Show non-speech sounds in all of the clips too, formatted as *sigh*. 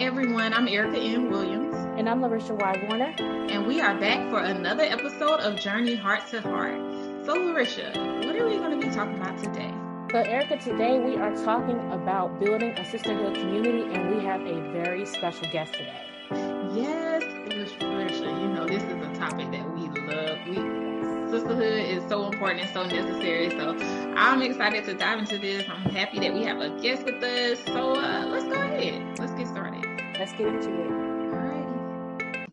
everyone. I'm Erica N. Williams. And I'm Larisha Y. Warner. And we are back for another episode of Journey Heart to Heart. So, Larisha, what are we going to be talking about today? So, Erica, today we are talking about building a sisterhood community, and we have a very special guest today. Yes, Larisha, you know, this is a topic that we love. We sisterhood is so important and so necessary. So I'm excited to dive into this. I'm happy that we have a guest with us. So uh, Let's get into it. Alrighty.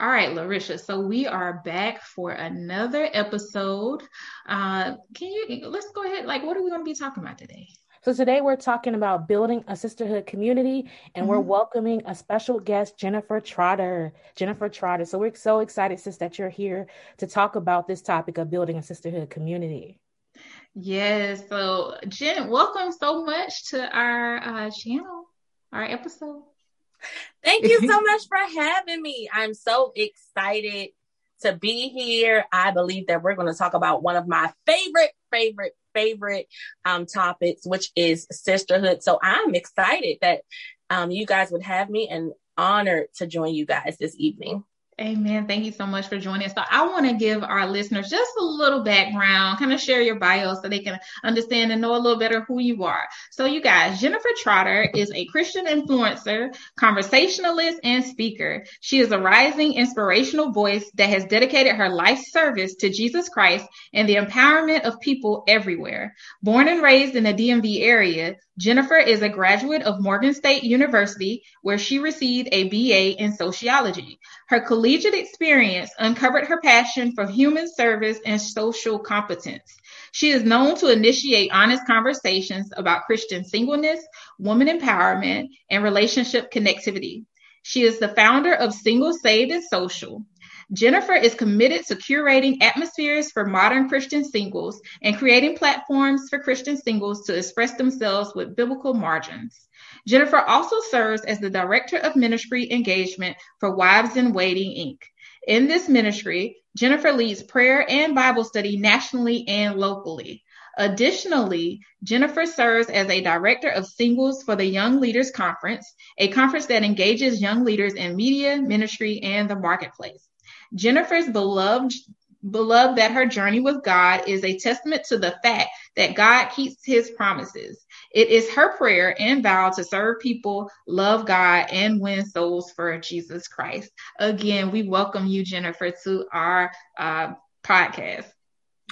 All right, Larisha. So we are back for another episode. Uh, can you let's go ahead? Like, what are we going to be talking about today? So today we're talking about building a sisterhood community and mm-hmm. we're welcoming a special guest, Jennifer Trotter. Jennifer Trotter. So we're so excited, sis, that you're here to talk about this topic of building a sisterhood community. Yes. So Jen, welcome so much to our uh, channel, our episode. *laughs* Thank you so *laughs* much for having me. I'm so excited to be here. I believe that we're going to talk about one of my favorite, favorite, favorite um, topics, which is sisterhood. So I'm excited that um, you guys would have me and honored to join you guys this evening. Amen. Thank you so much for joining us. So I want to give our listeners just a little background, kind of share your bio so they can understand and know a little better who you are. So you guys, Jennifer Trotter is a Christian influencer, conversationalist, and speaker. She is a rising inspirational voice that has dedicated her life service to Jesus Christ and the empowerment of people everywhere. Born and raised in the DMV area, Jennifer is a graduate of Morgan State University, where she received a BA in sociology. Her collegiate experience uncovered her passion for human service and social competence. She is known to initiate honest conversations about Christian singleness, woman empowerment, and relationship connectivity. She is the founder of Single Saved and Social. Jennifer is committed to curating atmospheres for modern Christian singles and creating platforms for Christian singles to express themselves with biblical margins. Jennifer also serves as the Director of Ministry Engagement for Wives in Waiting, Inc. In this ministry, Jennifer leads prayer and Bible study nationally and locally. Additionally, Jennifer serves as a director of singles for the Young Leaders Conference, a conference that engages young leaders in media, ministry, and the marketplace. Jennifer's beloved beloved that her journey with God is a testament to the fact that God keeps his promises. It is her prayer and vow to serve people, love God, and win souls for Jesus Christ. Again, we welcome you, Jennifer, to our uh, podcast.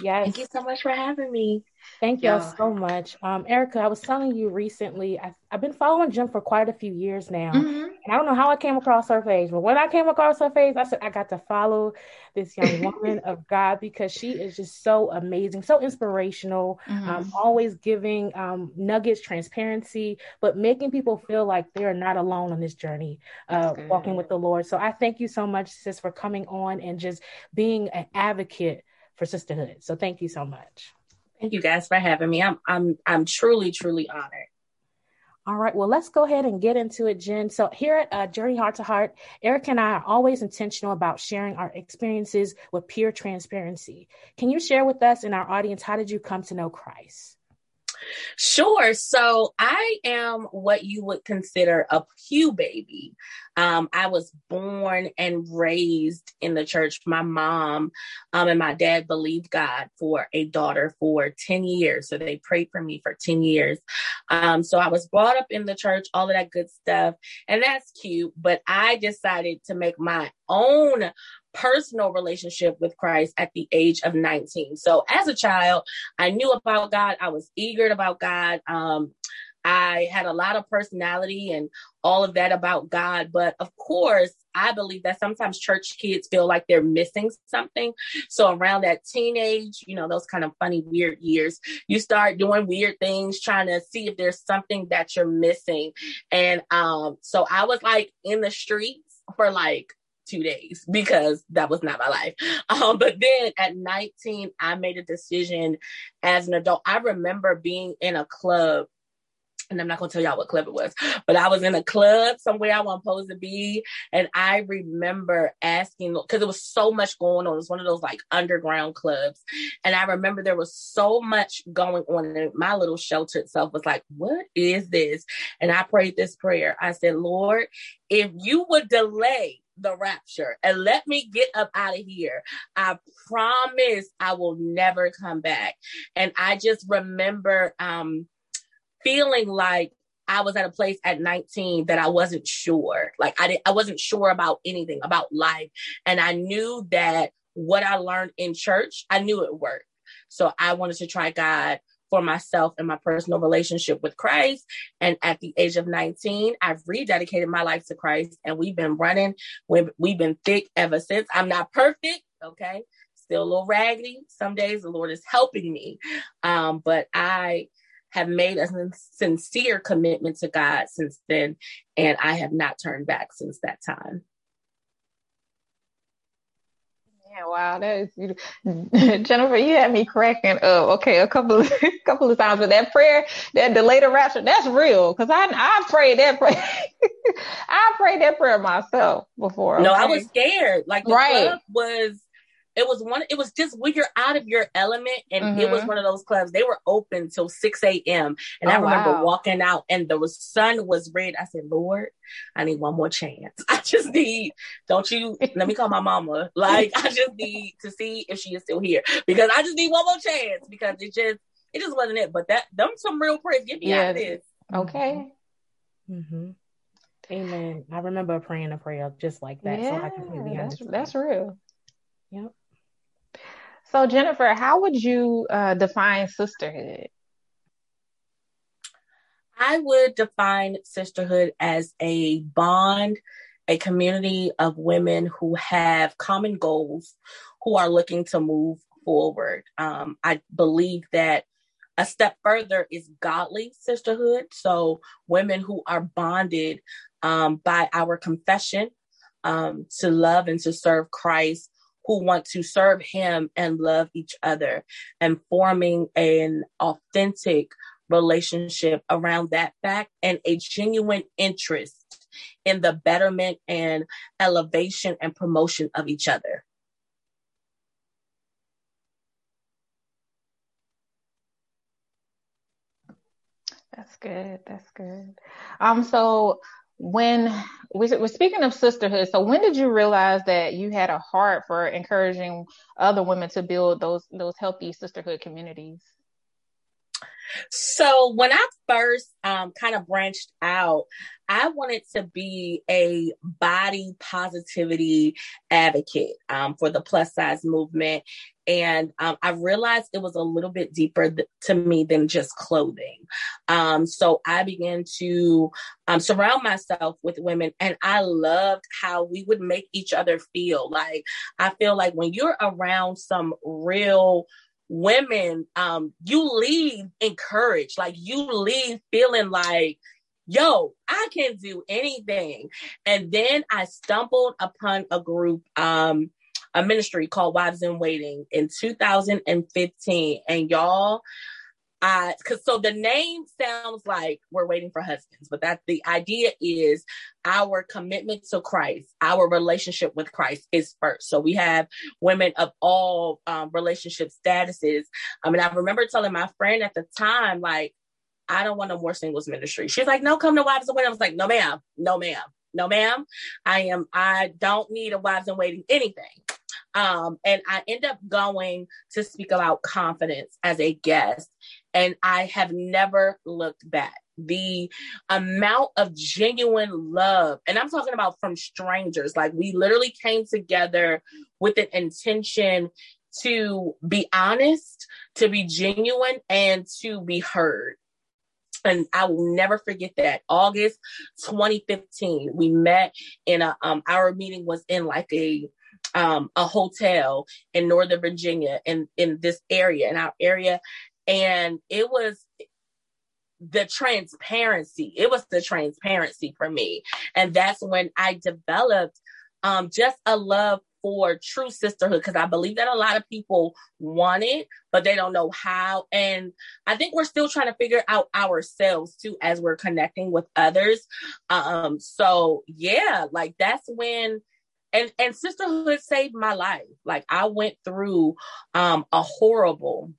Yes. Thank you so much for having me. Thank y'all so much. Um, Erica, I was telling you recently, I, have been following Jen for quite a few years now. Mm-hmm. And I don't know how I came across her page, but when I came across her page, I said, I got to follow this young *laughs* woman of God because she is just so amazing, so inspirational, mm-hmm. um, always giving um, nuggets, transparency, but making people feel like they're not alone on this journey, uh, walking with the Lord. So I thank you so much, sis, for coming on and just being an advocate for sisterhood. So thank you so much. Thank you guys for having me. I'm I'm I'm truly truly honored. All right, well, let's go ahead and get into it, Jen. So, here at uh, Journey Heart to Heart, Eric and I are always intentional about sharing our experiences with pure transparency. Can you share with us and our audience how did you come to know Christ? Sure. So I am what you would consider a pew baby. Um, I was born and raised in the church. My mom um, and my dad believed God for a daughter for 10 years. So they prayed for me for 10 years. Um, so I was brought up in the church, all of that good stuff. And that's cute. But I decided to make my own personal relationship with Christ at the age of 19. So as a child, I knew about God. I was eager about God. Um, I had a lot of personality and all of that about God. But of course, I believe that sometimes church kids feel like they're missing something. So around that teenage, you know, those kind of funny, weird years, you start doing weird things, trying to see if there's something that you're missing. And um, so I was like in the streets for like two days because that was not my life. *laughs* Um, but then at 19, I made a decision as an adult. I remember being in a club and I'm not gonna tell y'all what club it was, but I was in a club somewhere I wasn't supposed to be. And I remember asking because there was so much going on. It was one of those like underground clubs. And I remember there was so much going on. And my little sheltered self was like, What is this? And I prayed this prayer. I said, Lord, if you would delay the rapture and let me get up out of here. I promise I will never come back. And I just remember um feeling like I was at a place at 19 that I wasn't sure. Like I didn't, I wasn't sure about anything about life. And I knew that what I learned in church, I knew it worked. So I wanted to try God for myself and my personal relationship with Christ. And at the age of 19, I've rededicated my life to Christ and we've been running. We've, we've been thick ever since. I'm not perfect. Okay. Still a little raggedy. Some days the Lord is helping me. Um, but I, have made a sincere commitment to God since then, and I have not turned back since that time. Yeah, wow, that is beautiful. *laughs* Jennifer, you had me cracking up. Okay, a couple of *laughs* couple of times, but that prayer, that delayed rapture, that's real. Cause I I prayed that prayer. *laughs* I prayed that prayer myself before. No, I was scared. Like the right. was it was one it was just when you're out of your element and mm-hmm. it was mm-hmm. one of those clubs they were open till 6 a.m and oh, i remember wow. walking out and the sun was red i said lord i need one more chance *laughs* i just need don't you let me call my mama *laughs* like i just need to see if she is still here because i just need one more chance because it just it just wasn't it but that them some real praise get me yeah. out of this okay mm-hmm. Amen. I remember praying a prayer just like that. Yeah, so I completely that's, that's real. Yep. So, Jennifer, how would you uh, define sisterhood? I would define sisterhood as a bond, a community of women who have common goals, who are looking to move forward. Um, I believe that a step further is godly sisterhood. So, women who are bonded um, by our confession um, to love and to serve Christ who want to serve him and love each other and forming an authentic relationship around that fact and a genuine interest in the betterment and elevation and promotion of each other. That's good. That's good. Um, so when we're speaking of sisterhood, so when did you realize that you had a heart for encouraging other women to build those those healthy sisterhood communities? So when I first um, kind of branched out, I wanted to be a body positivity advocate um, for the plus size movement. And um, I realized it was a little bit deeper th- to me than just clothing. Um, so I began to um, surround myself with women, and I loved how we would make each other feel. Like, I feel like when you're around some real women, um, you leave encouraged, like you leave feeling like, yo, I can do anything. And then I stumbled upon a group, um, a ministry called Wives in Waiting in 2015. And y'all, uh, cause so the name sounds like we're waiting for husbands, but that the idea is our commitment to Christ, our relationship with Christ is first. So we have women of all um, relationship statuses. I mean, I remember telling my friend at the time, like, I don't want no more singles ministry. She's like, no, come to wives in waiting. I was like, no, ma'am, no, ma'am, no, ma'am. I am, I don't need a wives in waiting anything. Um, and I end up going to speak about confidence as a guest and I have never looked back. The amount of genuine love, and I'm talking about from strangers, like we literally came together with an intention to be honest, to be genuine, and to be heard. And I will never forget that. August 2015, we met in a um our meeting was in like a um a hotel in Northern Virginia in in this area in our area and it was the transparency. It was the transparency for me. And that's when I developed um, just a love for true sisterhood because I believe that a lot of people want it, but they don't know how. And I think we're still trying to figure out ourselves too as we're connecting with others. Um, so yeah, like that's when and and sisterhood saved my life. Like I went through um a horrible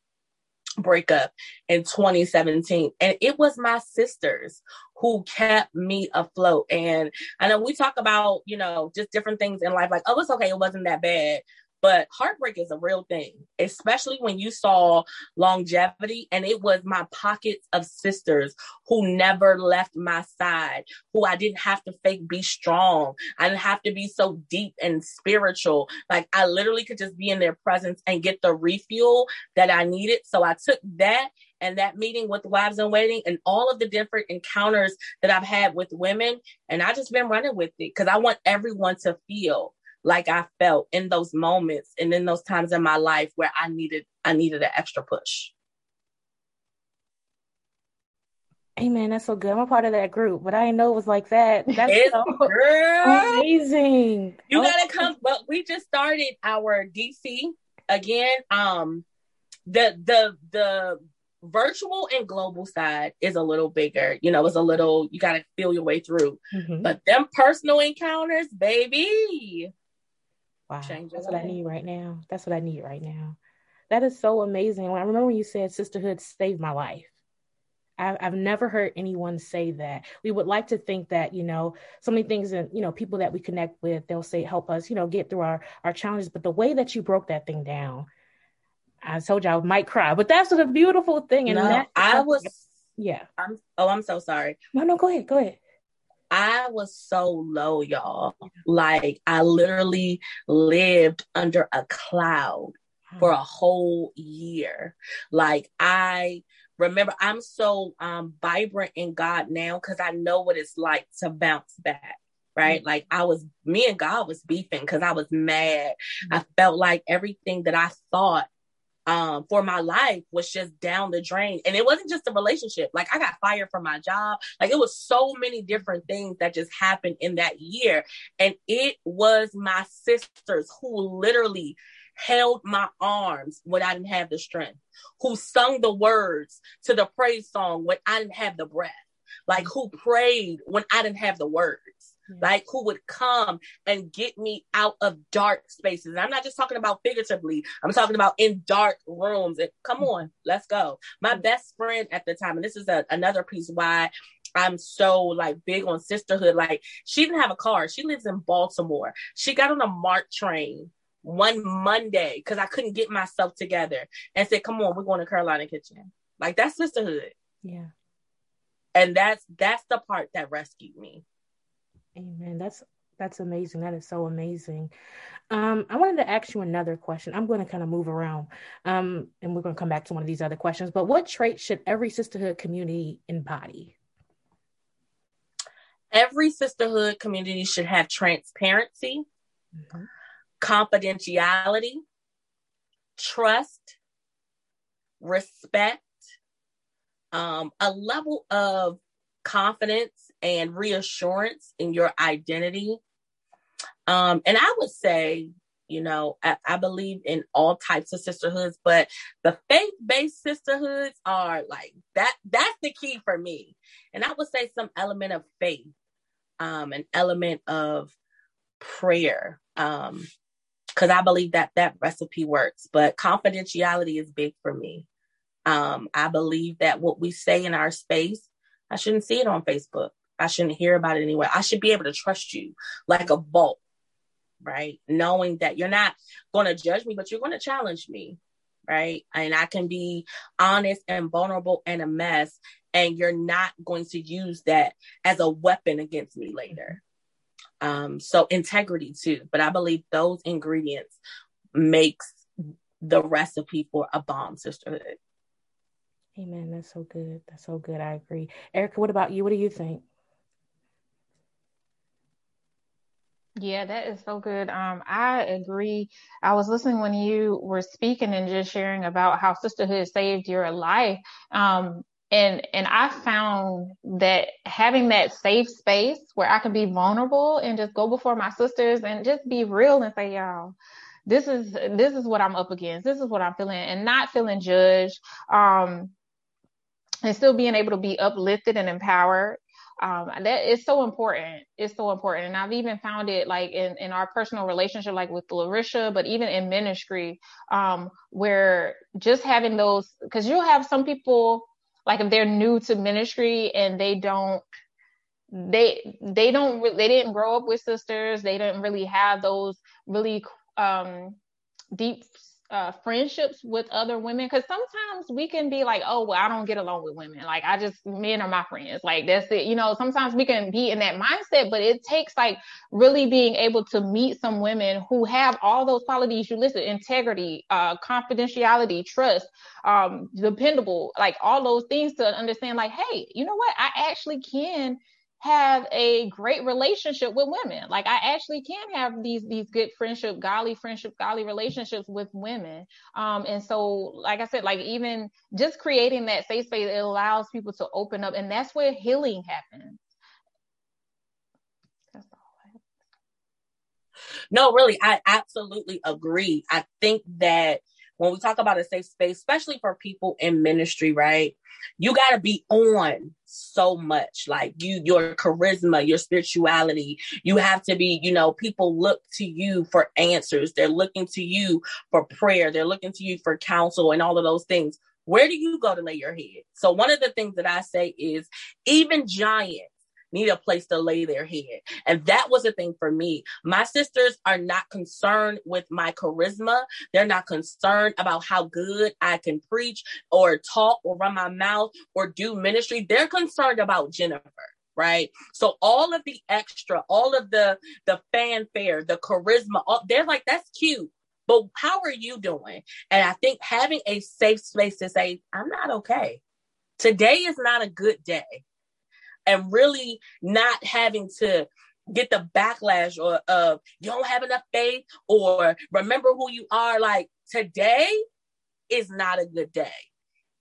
breakup in 2017 and it was my sisters who kept me afloat. And I know we talk about, you know, just different things in life, like, oh, it's okay, it wasn't that bad. But heartbreak is a real thing, especially when you saw longevity. And it was my pockets of sisters who never left my side, who I didn't have to fake be strong. I didn't have to be so deep and spiritual. Like I literally could just be in their presence and get the refuel that I needed. So I took that and that meeting with wives in waiting and all of the different encounters that I've had with women. And I just been running with it because I want everyone to feel like I felt in those moments and in those times in my life where I needed I needed an extra push. Hey man, that's so good. I'm a part of that group, but I didn't know it was like that. *laughs* That's so amazing. You gotta *laughs* come, but we just started our DC again. Um the the the virtual and global side is a little bigger. You know, it's a little, you got to feel your way through. Mm-hmm. But them personal encounters, baby. Wow. That's what I need right now. That's what I need right now. That is so amazing. I remember when you said sisterhood saved my life. I've, I've never heard anyone say that. We would like to think that, you know, so many things and, you know, people that we connect with, they'll say, help us, you know, get through our, our challenges. But the way that you broke that thing down, I told you I might cry, but that's a beautiful thing. And no, I was, yeah. I'm, oh, I'm so sorry. No, no, go ahead, go ahead. I was so low, y'all. Like I literally lived under a cloud for a whole year. Like I remember I'm so um vibrant in God now because I know what it's like to bounce back. Right. Mm-hmm. Like I was me and God was beefing because I was mad. Mm-hmm. I felt like everything that I thought um, for my life was just down the drain. And it wasn't just a relationship. Like I got fired from my job. Like it was so many different things that just happened in that year. And it was my sisters who literally held my arms when I didn't have the strength, who sung the words to the praise song when I didn't have the breath, like who prayed when I didn't have the words like who would come and get me out of dark spaces. And I'm not just talking about figuratively, I'm talking about in dark rooms. And come on, let's go. My best friend at the time, and this is a, another piece why I'm so like big on sisterhood. Like she didn't have a car. She lives in Baltimore. She got on a MARC train one Monday because I couldn't get myself together and said, "Come on, we're going to Carolina Kitchen." Like that's sisterhood. Yeah. And that's that's the part that rescued me. Amen. That's that's amazing. That is so amazing. Um, I wanted to ask you another question. I'm going to kind of move around, um, and we're going to come back to one of these other questions. But what traits should every sisterhood community embody? Every sisterhood community should have transparency, mm-hmm. confidentiality, trust, respect, um, a level of confidence and reassurance in your identity. Um, and I would say, you know, I, I believe in all types of sisterhoods, but the faith based sisterhoods are like that. That's the key for me. And I would say some element of faith, um, an element of prayer. Um, because I believe that that recipe works, but confidentiality is big for me. Um, I believe that what we say in our space I shouldn't see it on Facebook. I shouldn't hear about it anyway. I should be able to trust you like a vault, right? Knowing that you're not going to judge me, but you're going to challenge me, right? And I can be honest and vulnerable and a mess, and you're not going to use that as a weapon against me later. Um, so integrity too, but I believe those ingredients makes the recipe for a bomb sisterhood. Amen. That's so good. That's so good. I agree. Erica, what about you? What do you think? Yeah, that is so good. Um, I agree. I was listening when you were speaking and just sharing about how sisterhood saved your life. Um, and and I found that having that safe space where I can be vulnerable and just go before my sisters and just be real and say, y'all, this is this is what I'm up against. This is what I'm feeling, and not feeling judged. Um, and still being able to be uplifted and empowered um, that is so important. It's so important. And I've even found it like in, in our personal relationship, like with Larisha, but even in ministry, um, where just having those, cause you'll have some people, like if they're new to ministry and they don't, they, they don't, they didn't grow up with sisters. They didn't really have those really, um, deep uh, friendships with other women because sometimes we can be like, oh, well, I don't get along with women. Like, I just, men are my friends. Like, that's it. You know, sometimes we can be in that mindset, but it takes like really being able to meet some women who have all those qualities you listed integrity, uh, confidentiality, trust, um, dependable, like all those things to understand, like, hey, you know what? I actually can have a great relationship with women. Like I actually can have these these good friendship, godly friendship, godly relationships with women. Um, and so, like I said, like even just creating that safe space, it allows people to open up, and that's where healing happens. No, really, I absolutely agree. I think that when we talk about a safe space, especially for people in ministry, right? You got to be on so much like you your charisma your spirituality. You have to be you know people look to you for answers. They're looking to you for prayer. They're looking to you for counsel and all of those things. Where do you go to lay your head? So one of the things that i say is even giants need a place to lay their head. And that was a thing for me. My sisters are not concerned with my charisma. They're not concerned about how good I can preach or talk or run my mouth or do ministry. They're concerned about Jennifer right so all of the extra all of the the fanfare the charisma all, they're like that's cute but how are you doing and i think having a safe space to say i'm not okay today is not a good day and really not having to get the backlash or of you don't have enough faith or remember who you are. Like today is not a good day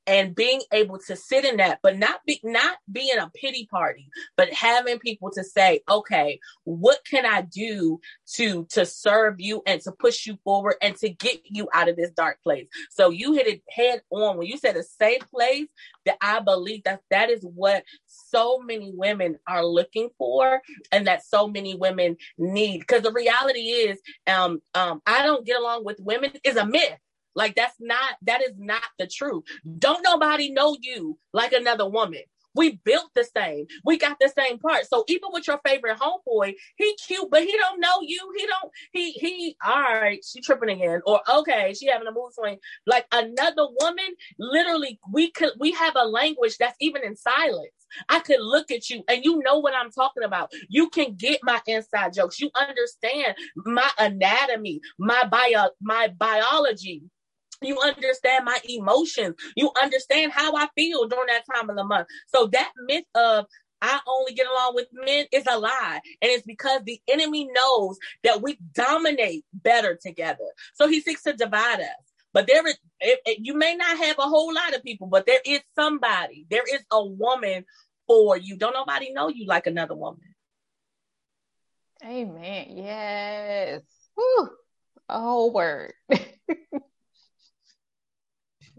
and being able to sit in that but not be not being a pity party but having people to say okay what can i do to to serve you and to push you forward and to get you out of this dark place? So you hit it head on. When you said a safe place that i believe that that is what so many women are looking for and that so many women need. Because the reality is um um i don't get along with women is a myth like that's not that is not the truth. Don't nobody know you like another woman. We built the same. We got the same part. So even with your favorite homeboy, he cute, but he don't know you. He don't. He he. All right, she tripping again. Or okay, she having a mood swing. Like another woman, literally, we could we have a language that's even in silence. I could look at you and you know what I'm talking about. You can get my inside jokes. You understand my anatomy, my bio, my biology you understand my emotions. You understand how I feel during that time of the month. So that myth of I only get along with men is a lie. And it's because the enemy knows that we dominate better together. So he seeks to divide us. But there is, it, it, you may not have a whole lot of people, but there is somebody, there is a woman for you. Don't nobody know you like another woman. Amen. Yes. Whew. A whole word. *laughs*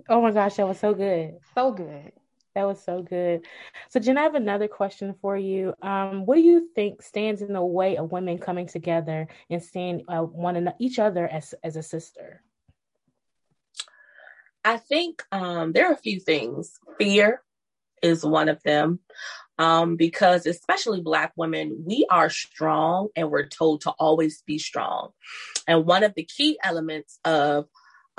Oh my gosh, that was so good. So good. That was so good. So, Jen, I have another question for you. Um, what do you think stands in the way of women coming together and seeing uh, one another, each other as as a sister? I think um, there are a few things. Fear is one of them, um, because especially Black women, we are strong and we're told to always be strong. And one of the key elements of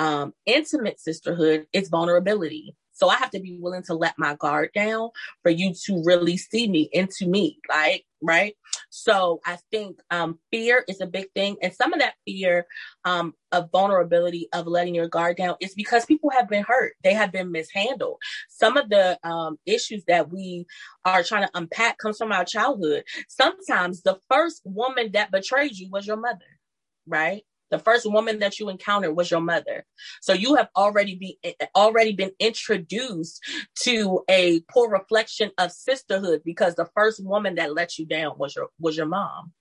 um, intimate sisterhood is vulnerability. So I have to be willing to let my guard down for you to really see me into me, like, right? So I think um, fear is a big thing. And some of that fear um, of vulnerability, of letting your guard down, is because people have been hurt. They have been mishandled. Some of the um, issues that we are trying to unpack comes from our childhood. Sometimes the first woman that betrayed you was your mother, right? The first woman that you encountered was your mother. So you have already be already been introduced to a poor reflection of sisterhood because the first woman that let you down was your was your mom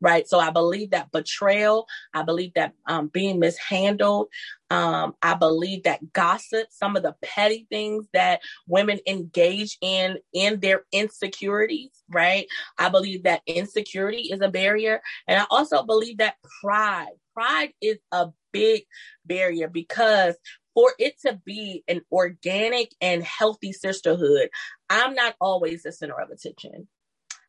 right? So I believe that betrayal, I believe that um, being mishandled, um, I believe that gossip, some of the petty things that women engage in in their insecurities, right? I believe that insecurity is a barrier. And I also believe that pride, pride is a big barrier because for it to be an organic and healthy sisterhood, I'm not always the center of attention.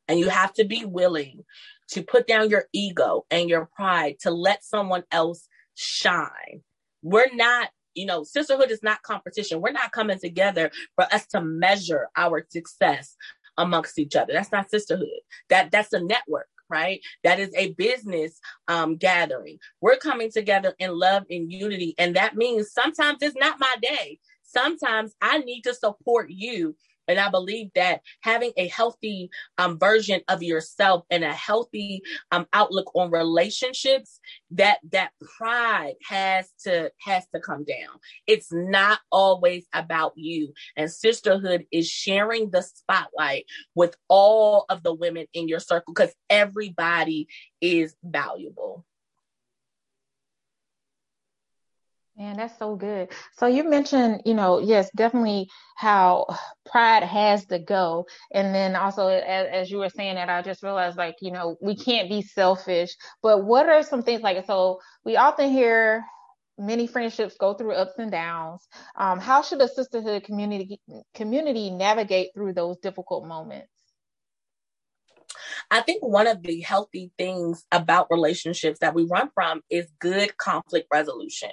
And you have to be willing to put down your ego and your pride to let someone else shine. We're not you know, sisterhood is not competition. We're not coming together for us to measure our success amongst each other. That's not sisterhood. That that's a network right? That is a business um, gathering. We're coming together in love and unity. And that means sometimes it's not my day. Sometimes I need to support you and I believe that having a healthy um, version of yourself and a healthy um, outlook on relationships, that that pride has to has to come down. It's not always about you. And sisterhood is sharing the spotlight with all of the women in your circle because everybody is valuable. Man, that's so good. So you mentioned, you know, yes, definitely how pride has to go. And then also, as, as, you were saying that, I just realized, like, you know, we can't be selfish. But what are some things like, so we often hear many friendships go through ups and downs. Um, how should a sisterhood community community navigate through those difficult moments? I think one of the healthy things about relationships that we run from is good conflict resolution.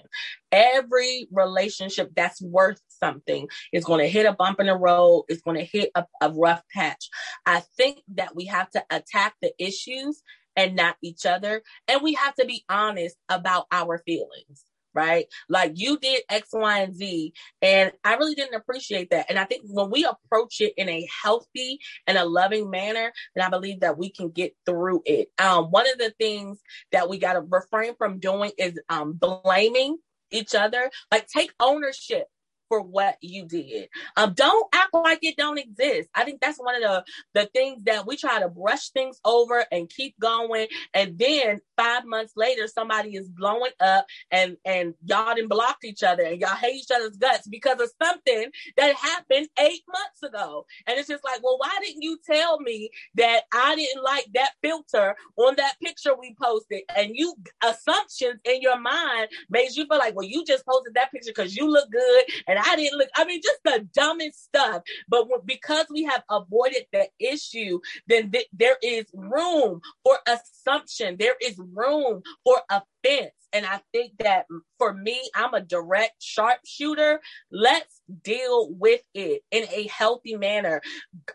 Every relationship that's worth something is going to hit a bump in the road, it's going to hit a, a rough patch. I think that we have to attack the issues and not each other. And we have to be honest about our feelings right? Like you did X, Y, and Z. And I really didn't appreciate that. And I think when we approach it in a healthy and a loving manner, then I believe that we can get through it. Um, one of the things that we got to refrain from doing is um, blaming each other. Like take ownership for what you did. Um, don't act like it don't exist. I think that's one of the the things that we try to brush things over and keep going, and then five months later, somebody is blowing up, and and y'all didn't block each other, and y'all hate each other's guts because of something that happened eight months ago. And it's just like, well, why didn't you tell me that I didn't like that filter on that picture we posted? And you assumptions in your mind made you feel like, well, you just posted that picture because you look good and and I didn't look. I mean, just the dumbest stuff. But because we have avoided the issue, then th- there is room for assumption. There is room for offense. And I think that for me, I'm a direct sharpshooter. Let's deal with it in a healthy manner.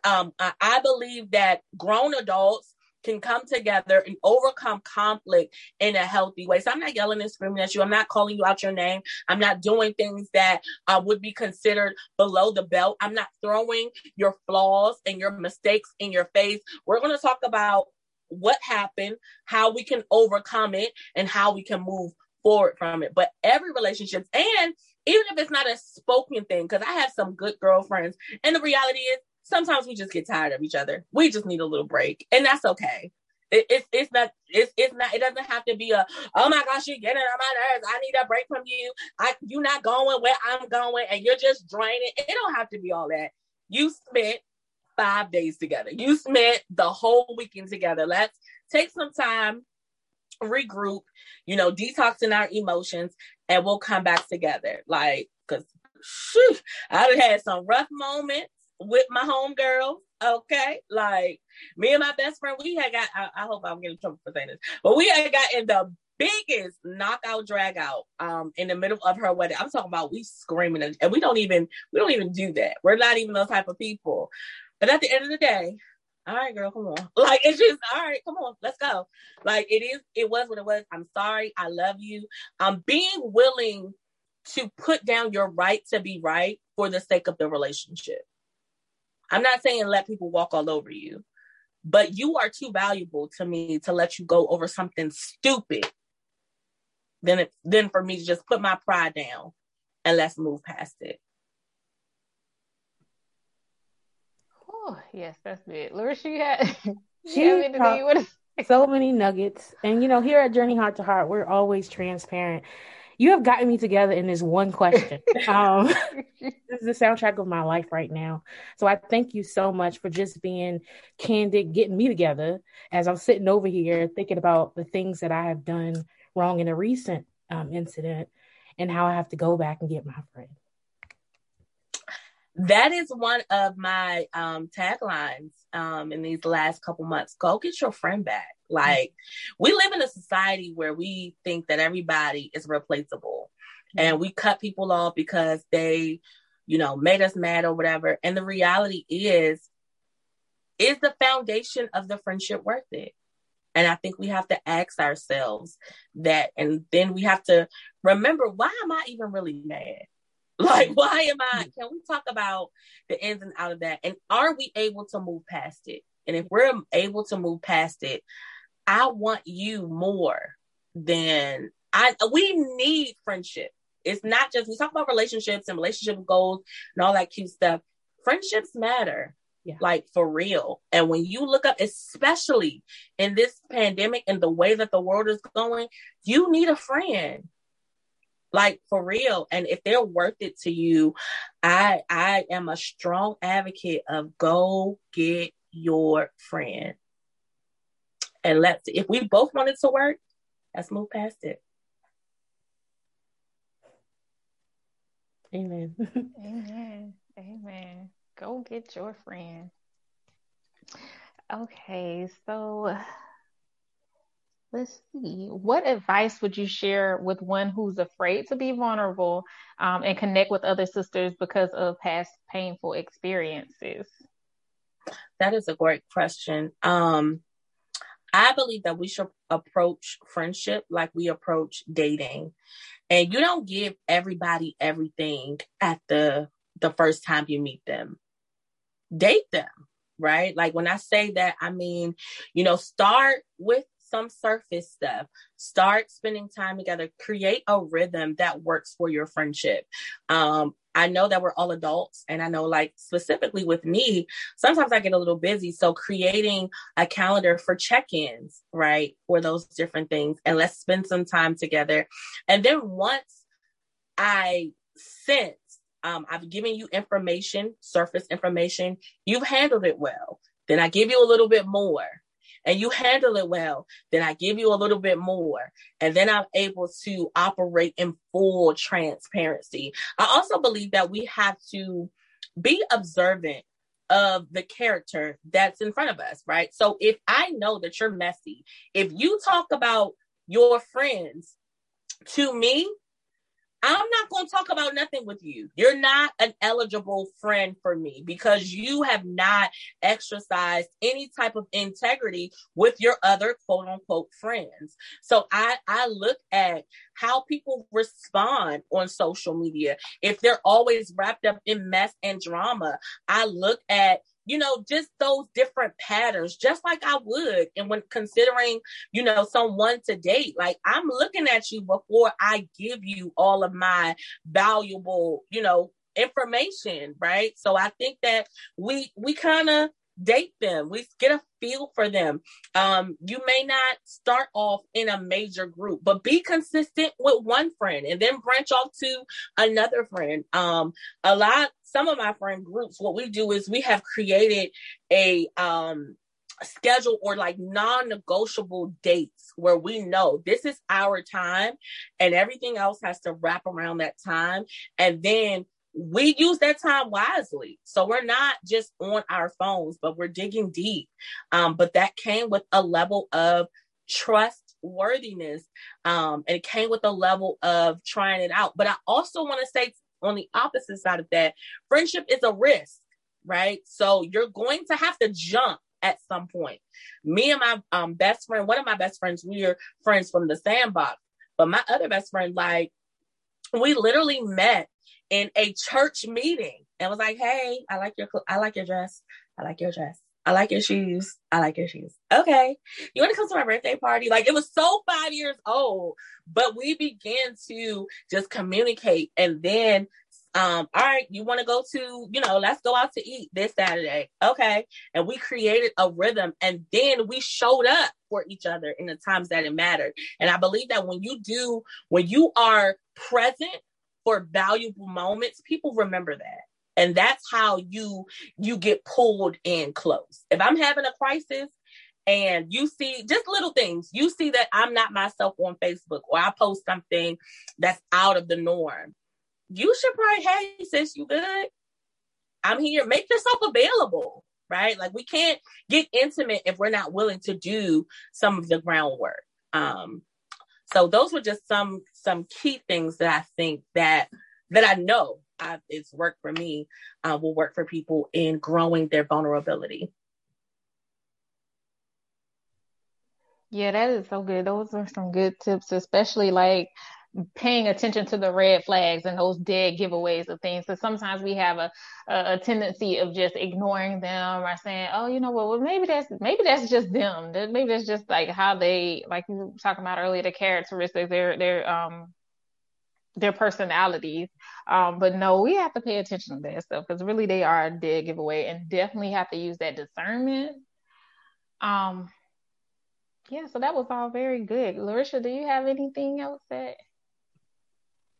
Um, I, I believe that grown adults can come together and overcome conflict in a healthy way. So I'm not yelling and screaming at you. I'm not calling you out your name. I'm not doing things that uh, would be considered below the belt. I'm not throwing your flaws and your mistakes in your face. We're going to talk about what happened, how we can overcome it, and how we can move forward from it. But every relationship, and even if it's not a spoken thing, because I have some good girlfriends, and the reality is sometimes we just get tired of each other. We just need a little break, and that's okay. It, it's it's not it's it's not it doesn't have to be a oh my gosh you're getting on my nerves. I need a break from you. I you're not going where I'm going and you're just draining. It don't have to be all that. You spent five days together. You spent the whole weekend together. Let's take some time regroup you know detoxing our emotions and we'll come back together. Like because I've had some rough moments with my homegirls. Okay, like me and my best friend, we had got. I, I hope I'm getting trouble for saying this, but we had got in the biggest knockout drag out um in the middle of her wedding. I'm talking about we screaming and we don't even we don't even do that. We're not even those type of people. But at the end of the day, all right, girl, come on. *laughs* Like it's just all right, come on, let's go. Like it is, it was what it was. I'm sorry, I love you. I'm um, being willing to put down your right to be right for the sake of the relationship. I'm not saying let people walk all over you, but you are too valuable to me to let you go over something stupid than it, than for me to just put my pride down and let's move past it. Oh yes, that's it. Larisha, you had, *laughs* you have anything you want to so many nuggets. And you know, here at Journey Heart to Heart, we're always transparent. You have gotten me together in this one question. *laughs* um, this is the soundtrack of my life right now. So I thank you so much for just being candid, getting me together as I'm sitting over here thinking about the things that I have done wrong in a recent um, incident and how I have to go back and get my friend that is one of my um, taglines um, in these last couple months. Go get your friend back. Like we live in a society where we think that everybody is replaceable, and we cut people off because they, you know, made us mad or whatever. And the reality is, is the foundation of the friendship worth it? And I think we have to ask ourselves that, and then we have to remember why am I even really mad? Like, *laughs* why am I? Can we talk about the ins and out of that? And are we able to move past it? And if we're able to move past it, I want you more than I. We need friendship. It's not just we talk about relationships and relationship goals and all that cute stuff. Friendships matter. Yeah. Like for real. And when you look up, especially in this pandemic and the way that the world is going, you need a friend like for real. And if they're worth it to you i i am a strong advocate of go get your friend. And let's if we both want it to work let's move past it. Amen. *laughs* Amen. Amen. Go get your friend. Okay so let's see. What advice would you share with one who's afraid to be vulnerable um, and connect with other sisters because of past painful experiences? That is a great question. Um, I believe that we should approach friendship like we approach dating. And you don't give everybody everything at the the first time you meet them. Date them, right? Like when I say that, I mean, you know, start with some surface stuff. Start spending time together. Create a rhythm that works for your friendship. Um, I know that we're all adults, and I know, like, specifically with me, sometimes I get a little busy. So, creating a calendar for check ins, right, for those different things, and let's spend some time together. And then once I sense um, I've given you information, surface information, you've handled it well, then I give you a little bit more and you handle it well, then I give you a little bit more. And then I'm able to operate in full transparency. I also believe that we have to be observant of the character that's in front of us, right? So if I know that you're messy, if you talk about your friends to me, I'm not going to talk about nothing with you. You're not an eligible friend for me because you have not exercised any type of integrity with your other quote unquote friends. So I, I look at how people respond on social media. If they're always wrapped up in mess and drama, I look at you know, just those different patterns, just like I would. And when considering, you know, someone to date, like I'm looking at you before I give you all of my valuable, you know, information, right? So I think that we, we kind of date them. We get a feel for them. Um, you may not start off in a major group, but be consistent with one friend and then branch off to another friend. Um, a lot, some of my friend groups, what we do is we have created a, um, schedule or like non-negotiable dates where we know this is our time and everything else has to wrap around that time and then we use that time wisely. So we're not just on our phones, but we're digging deep. Um, but that came with a level of trustworthiness. Um, and it came with a level of trying it out. But I also want to say on the opposite side of that, friendship is a risk, right? So you're going to have to jump at some point. Me and my um, best friend, one of my best friends, we are friends from the sandbox. But my other best friend, like, we literally met in a church meeting and was like, "Hey, I like your I like your dress. I like your dress. I like your shoes. I like your shoes. Okay. You want to come to my birthday party? Like it was so five years old, but we began to just communicate. And then, um, all right, you want to go to, you know, let's go out to eat this Saturday. Okay. And we created a rhythm and then we showed up for each other in the times that it mattered. And I believe that when you do, when you are present for valuable moments, people remember that. And that's how you you get pulled in close. If i'm having a crisis and you see just little things you see that i'm not myself on facebook or i post something that's out of the norm you should probably hey sis you good? I'm here. Make yourself available right? Like we can't get intimate if we're not willing to do some of the groundwork. Um so those were just some some key things that i think that that i know I, it's worked for me uh, will work for people in growing their vulnerability. Yeah, that is so good. Those are some good tips, especially like paying attention to the red flags and those dead giveaways of things. So sometimes we have a, a, tendency of just ignoring them or saying, oh, you know what, well, maybe that's, maybe that's just them. Maybe that's just like how they, like you were talking about earlier, the characteristics, their, their, um, their personalities. Um, but no, we have to pay attention to that stuff because really they are a dead giveaway and definitely have to use that discernment. Um, yeah, so that was all very good. Larisha, do you have anything else that?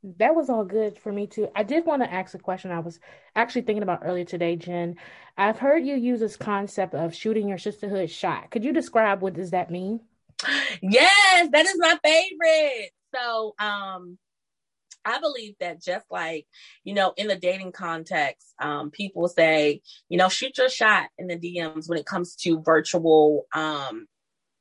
That was all good for me too. I did want to ask a question I was actually thinking about earlier today, Jen. I've heard you use this concept of shooting your sisterhood shot. Could you describe what does that mean? Yes, that is my favorite. So, um, I believe that just like, you know, in the dating context, um, people say, you know, shoot your shot in the DMs when it comes to virtual um,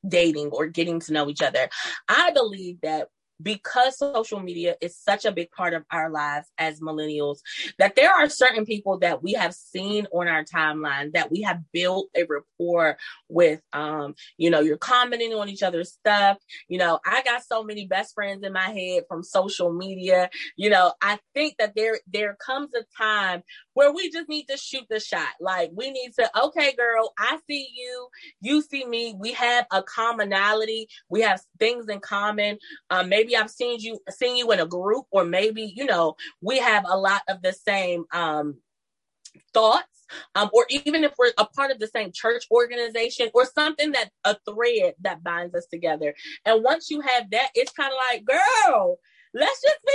dating or getting to know each other. I believe that because social media is such a big part of our lives as millennials, that there are certain people that we have seen on our timeline that we have built a rapport with. Um, you know, you're commenting on each other's stuff. You know, I got so many best friends in my head from social media. You know, I think that there there comes a time where we just need to shoot the shot. Like we need to, okay, girl, I see you, you see me. We have a commonality. We have things in common. Um, maybe I've seen you, seen you in a group, or maybe you know we have a lot of the same um, thoughts. Um, or even if we're a part of the same church organization or something that a thread that binds us together. And once you have that, it's kind of like, girl, let's just be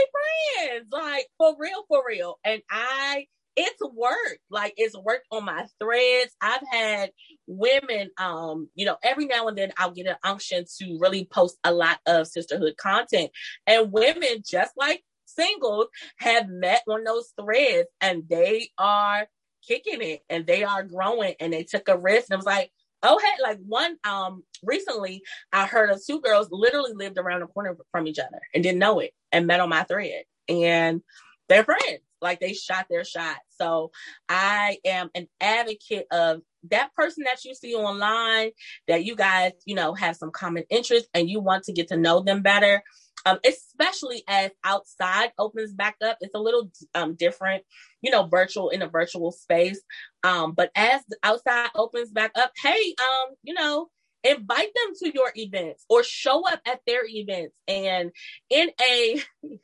friends, like for real, for real. And I it's work. Like it's work on my threads. I've had women, um, you know, every now and then I'll get an unction to really post a lot of sisterhood content. And women, just like singles, have met on those threads and they are kicking it and they are growing and they took a risk. And I was like, oh hey, like one um recently I heard of two girls literally lived around the corner from each other and didn't know it and met on my thread. And they're friends. Like they shot their shot. So I am an advocate of that person that you see online that you guys, you know, have some common interest and you want to get to know them better. Um, especially as outside opens back up, it's a little um, different, you know, virtual in a virtual space. Um, but as outside opens back up, hey, um, you know, invite them to your events or show up at their events and in a *laughs*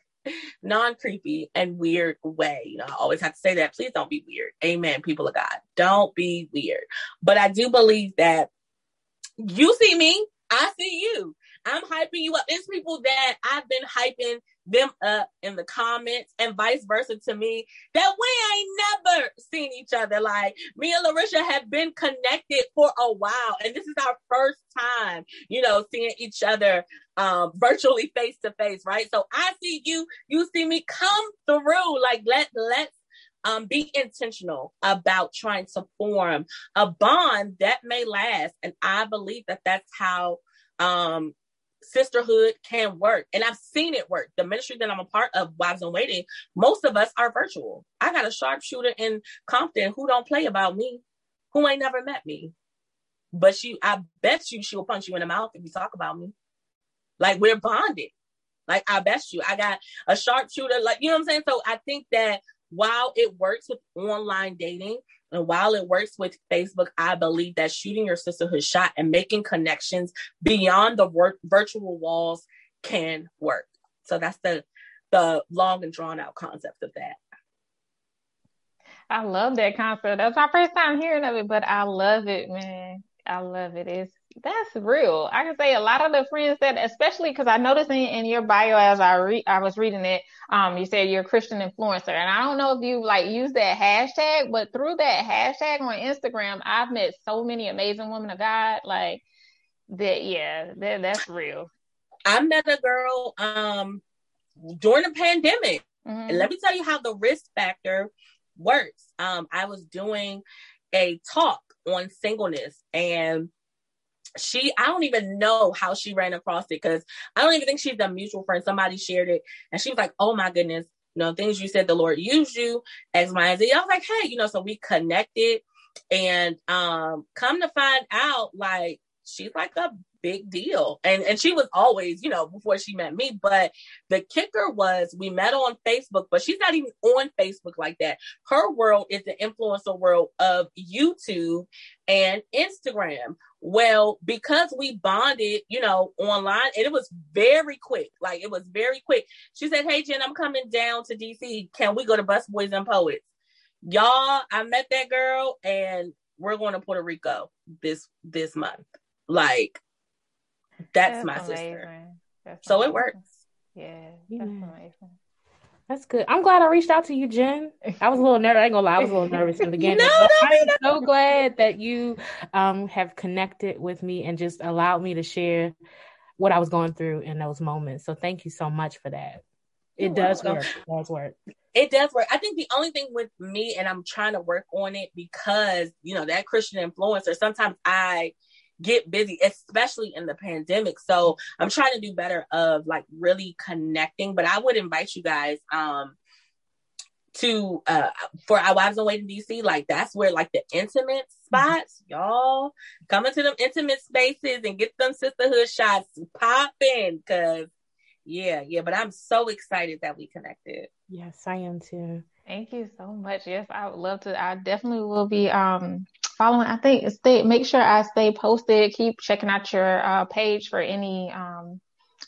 non creepy and weird way. You know, I always have to say that. Please don't be weird. Amen, people of God. Don't be weird. But I do believe that you see me, I see you. I'm hyping you up. It's people that I've been hyping them up in the comments and vice versa to me that we ain't never seen each other. Like me and Larisha have been connected for a while, and this is our first time, you know, seeing each other um virtually face to face, right? So I see you, you see me come through. Like let let's um, be intentional about trying to form a bond that may last. And I believe that that's how um, sisterhood can work. And I've seen it work. The ministry that I'm a part of, Wives in Waiting, most of us are virtual. I got a sharpshooter in Compton who don't play about me, who ain't never met me. But she, I bet you she'll punch you in the mouth if you talk about me. Like we're bonded. Like I bet you, I got a sharpshooter. Like you know what I'm saying. So I think that while it works with online dating, And while it works with Facebook, I believe that shooting your sisterhood shot and making connections beyond the virtual walls can work. So that's the the long and drawn out concept of that. I love that concept. That's my first time hearing of it, but I love it, man. I love it. It's that's real. I can say a lot of the friends that, especially because I noticed in, in, your bio as I read, I was reading it, um, you said you're a Christian influencer, and I don't know if you like use that hashtag, but through that hashtag on Instagram, I've met so many amazing women of God, like that. Yeah, that that's real. I met a girl um during the pandemic, mm-hmm. and let me tell you how the risk factor works. Um, I was doing a talk on singleness and she i don't even know how she ran across it because i don't even think she's a mutual friend. Somebody shared it and she was like oh my goodness you know things you said the lord used you x y and i was like hey you know so we connected and um come to find out like she's like a big deal. And and she was always, you know, before she met me. But the kicker was we met on Facebook, but she's not even on Facebook like that. Her world is the influencer world of YouTube and Instagram. Well, because we bonded, you know, online, and it was very quick. Like it was very quick. She said, Hey Jen, I'm coming down to DC. Can we go to Busboys and Poets? Y'all, I met that girl and we're going to Puerto Rico this this month. Like that's, that's my amazing. sister. That's so amazing. it works. Yeah, that's amazing. That's good. I'm glad I reached out to you, Jen. I was a little nervous. I ain't gonna lie, I was a little nervous in the *laughs* beginning. no, no, I'm so glad that you um, have connected with me and just allowed me to share what I was going through in those moments. So thank you so much for that. It You're does welcome. work. It does work. It does work. I think the only thing with me, and I'm trying to work on it because you know that Christian influencer. Sometimes I get busy, especially in the pandemic. So I'm trying to do better of like really connecting. But I would invite you guys um to uh for our wives in waiting DC, like that's where like the intimate spots, mm-hmm. y'all come into them intimate spaces and get them sisterhood shots popping because yeah, yeah. But I'm so excited that we connected. Yes, I am too. Thank you so much. Yes, I would love to. I definitely will be um following. I think stay make sure I stay posted. Keep checking out your uh, page for any um,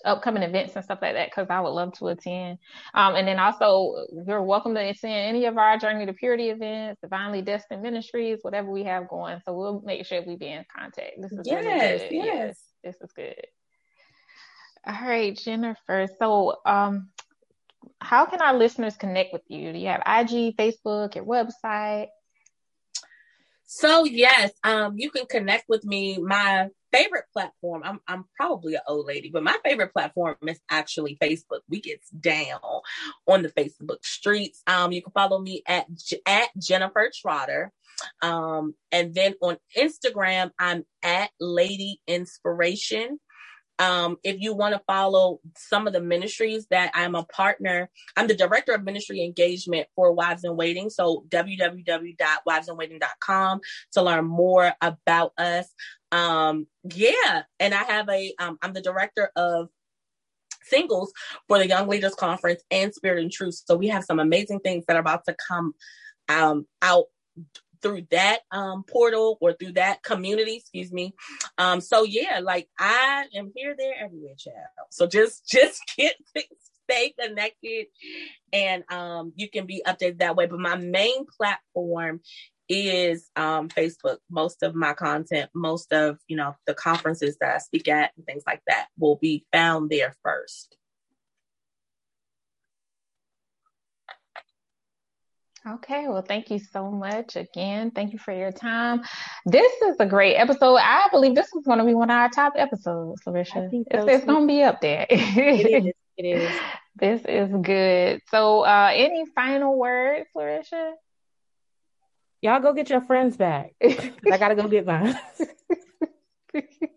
upcoming events and stuff like that because I would love to attend. Um, and then also you're welcome to attend any of our Journey to Purity events, Divinely Destined Ministries, whatever we have going. So we'll make sure we be in contact. This is yes, really good. Yes. yes, this is good. All right, Jennifer. So um, how can our listeners connect with you? Do you have IG, Facebook, your website? So yes, um, you can connect with me. My favorite platform, I'm I'm probably an old lady, but my favorite platform is actually Facebook. We get down on the Facebook streets. Um, you can follow me at at Jennifer Trotter. Um, and then on Instagram, I'm at Lady Inspiration. Um, if you want to follow some of the ministries that I'm a partner, I'm the director of ministry engagement for Wives in Waiting. So www.wivesinwaiting.com to learn more about us. Um, yeah. And I have a, um, I'm the director of singles for the Young Leaders Conference and Spirit and Truth. So we have some amazing things that are about to come um, out through that um, portal or through that community, excuse me. Um, so yeah, like I am here, there, everywhere, child. So just *laughs* just get *laughs* stay connected, and um, you can be updated that way. But my main platform is um, Facebook. Most of my content, most of you know the conferences that I speak at and things like that will be found there first. Okay, well, thank you so much again. Thank you for your time. This is a great episode. I believe this is going to be one of our top episodes, Larisha. So it's, it's going to be up there. it is. It is. *laughs* This is good. So, uh, any final words, Larisha? Y'all go get your friends back. I got to go get mine. *laughs*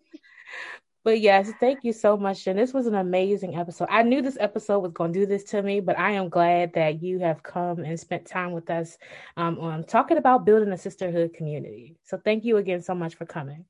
But yes, thank you so much. And this was an amazing episode. I knew this episode was going to do this to me, but I am glad that you have come and spent time with us um, on talking about building a sisterhood community. So thank you again so much for coming.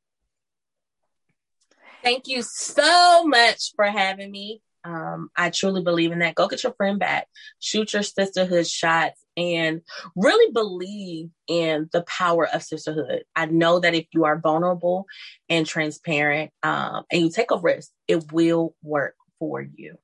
Thank you so much for having me. Um, I truly believe in that. Go get your friend back, shoot your sisterhood shots, and really believe in the power of sisterhood. I know that if you are vulnerable and transparent um, and you take a risk, it will work for you.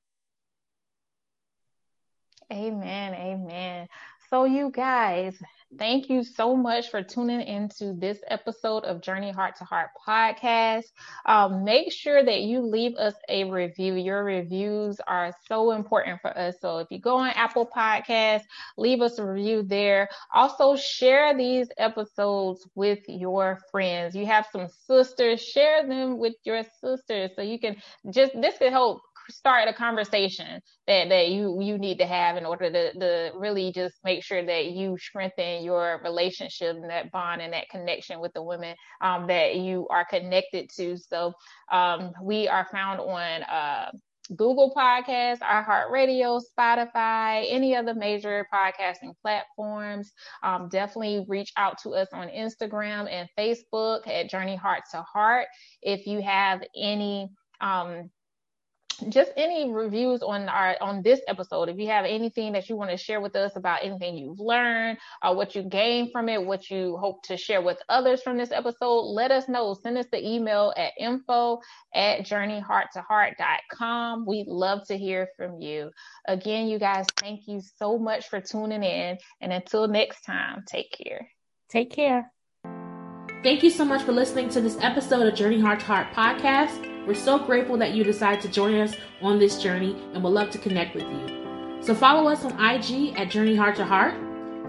Amen. Amen. So, you guys, thank you so much for tuning into this episode of Journey Heart to Heart podcast. Um, make sure that you leave us a review. Your reviews are so important for us. So, if you go on Apple Podcasts, leave us a review there. Also, share these episodes with your friends. You have some sisters, share them with your sisters so you can just, this could help start a conversation that that you you need to have in order to, to really just make sure that you strengthen your relationship and that bond and that connection with the women um, that you are connected to. So um, we are found on uh, Google Podcasts, iHeartRadio, Spotify, any other major podcasting platforms. Um, definitely reach out to us on Instagram and Facebook at Journey Heart to Heart. If you have any um, just any reviews on our on this episode. If you have anything that you want to share with us about anything you've learned or uh, what you gained from it what you hope to share with others from this episode let us know. Send us the email at info at journeyhearttoheart.com we'd love to hear from you. Again you guys thank you so much for tuning in and until next time take care. Take care. Thank you so much for listening to this episode of journey heart to heart podcast we're so grateful that you decide to join us on this journey and would love to connect with you. So follow us on IG at Journey Heart to Heart.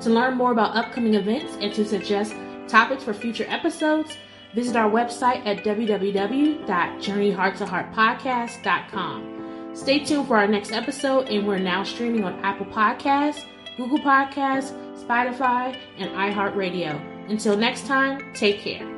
To learn more about upcoming events and to suggest topics for future episodes, visit our website at www.journeyhearttoheartpodcast.com. Stay tuned for our next episode, and we're now streaming on Apple Podcasts, Google Podcasts, Spotify, and iHeartRadio. Until next time, take care.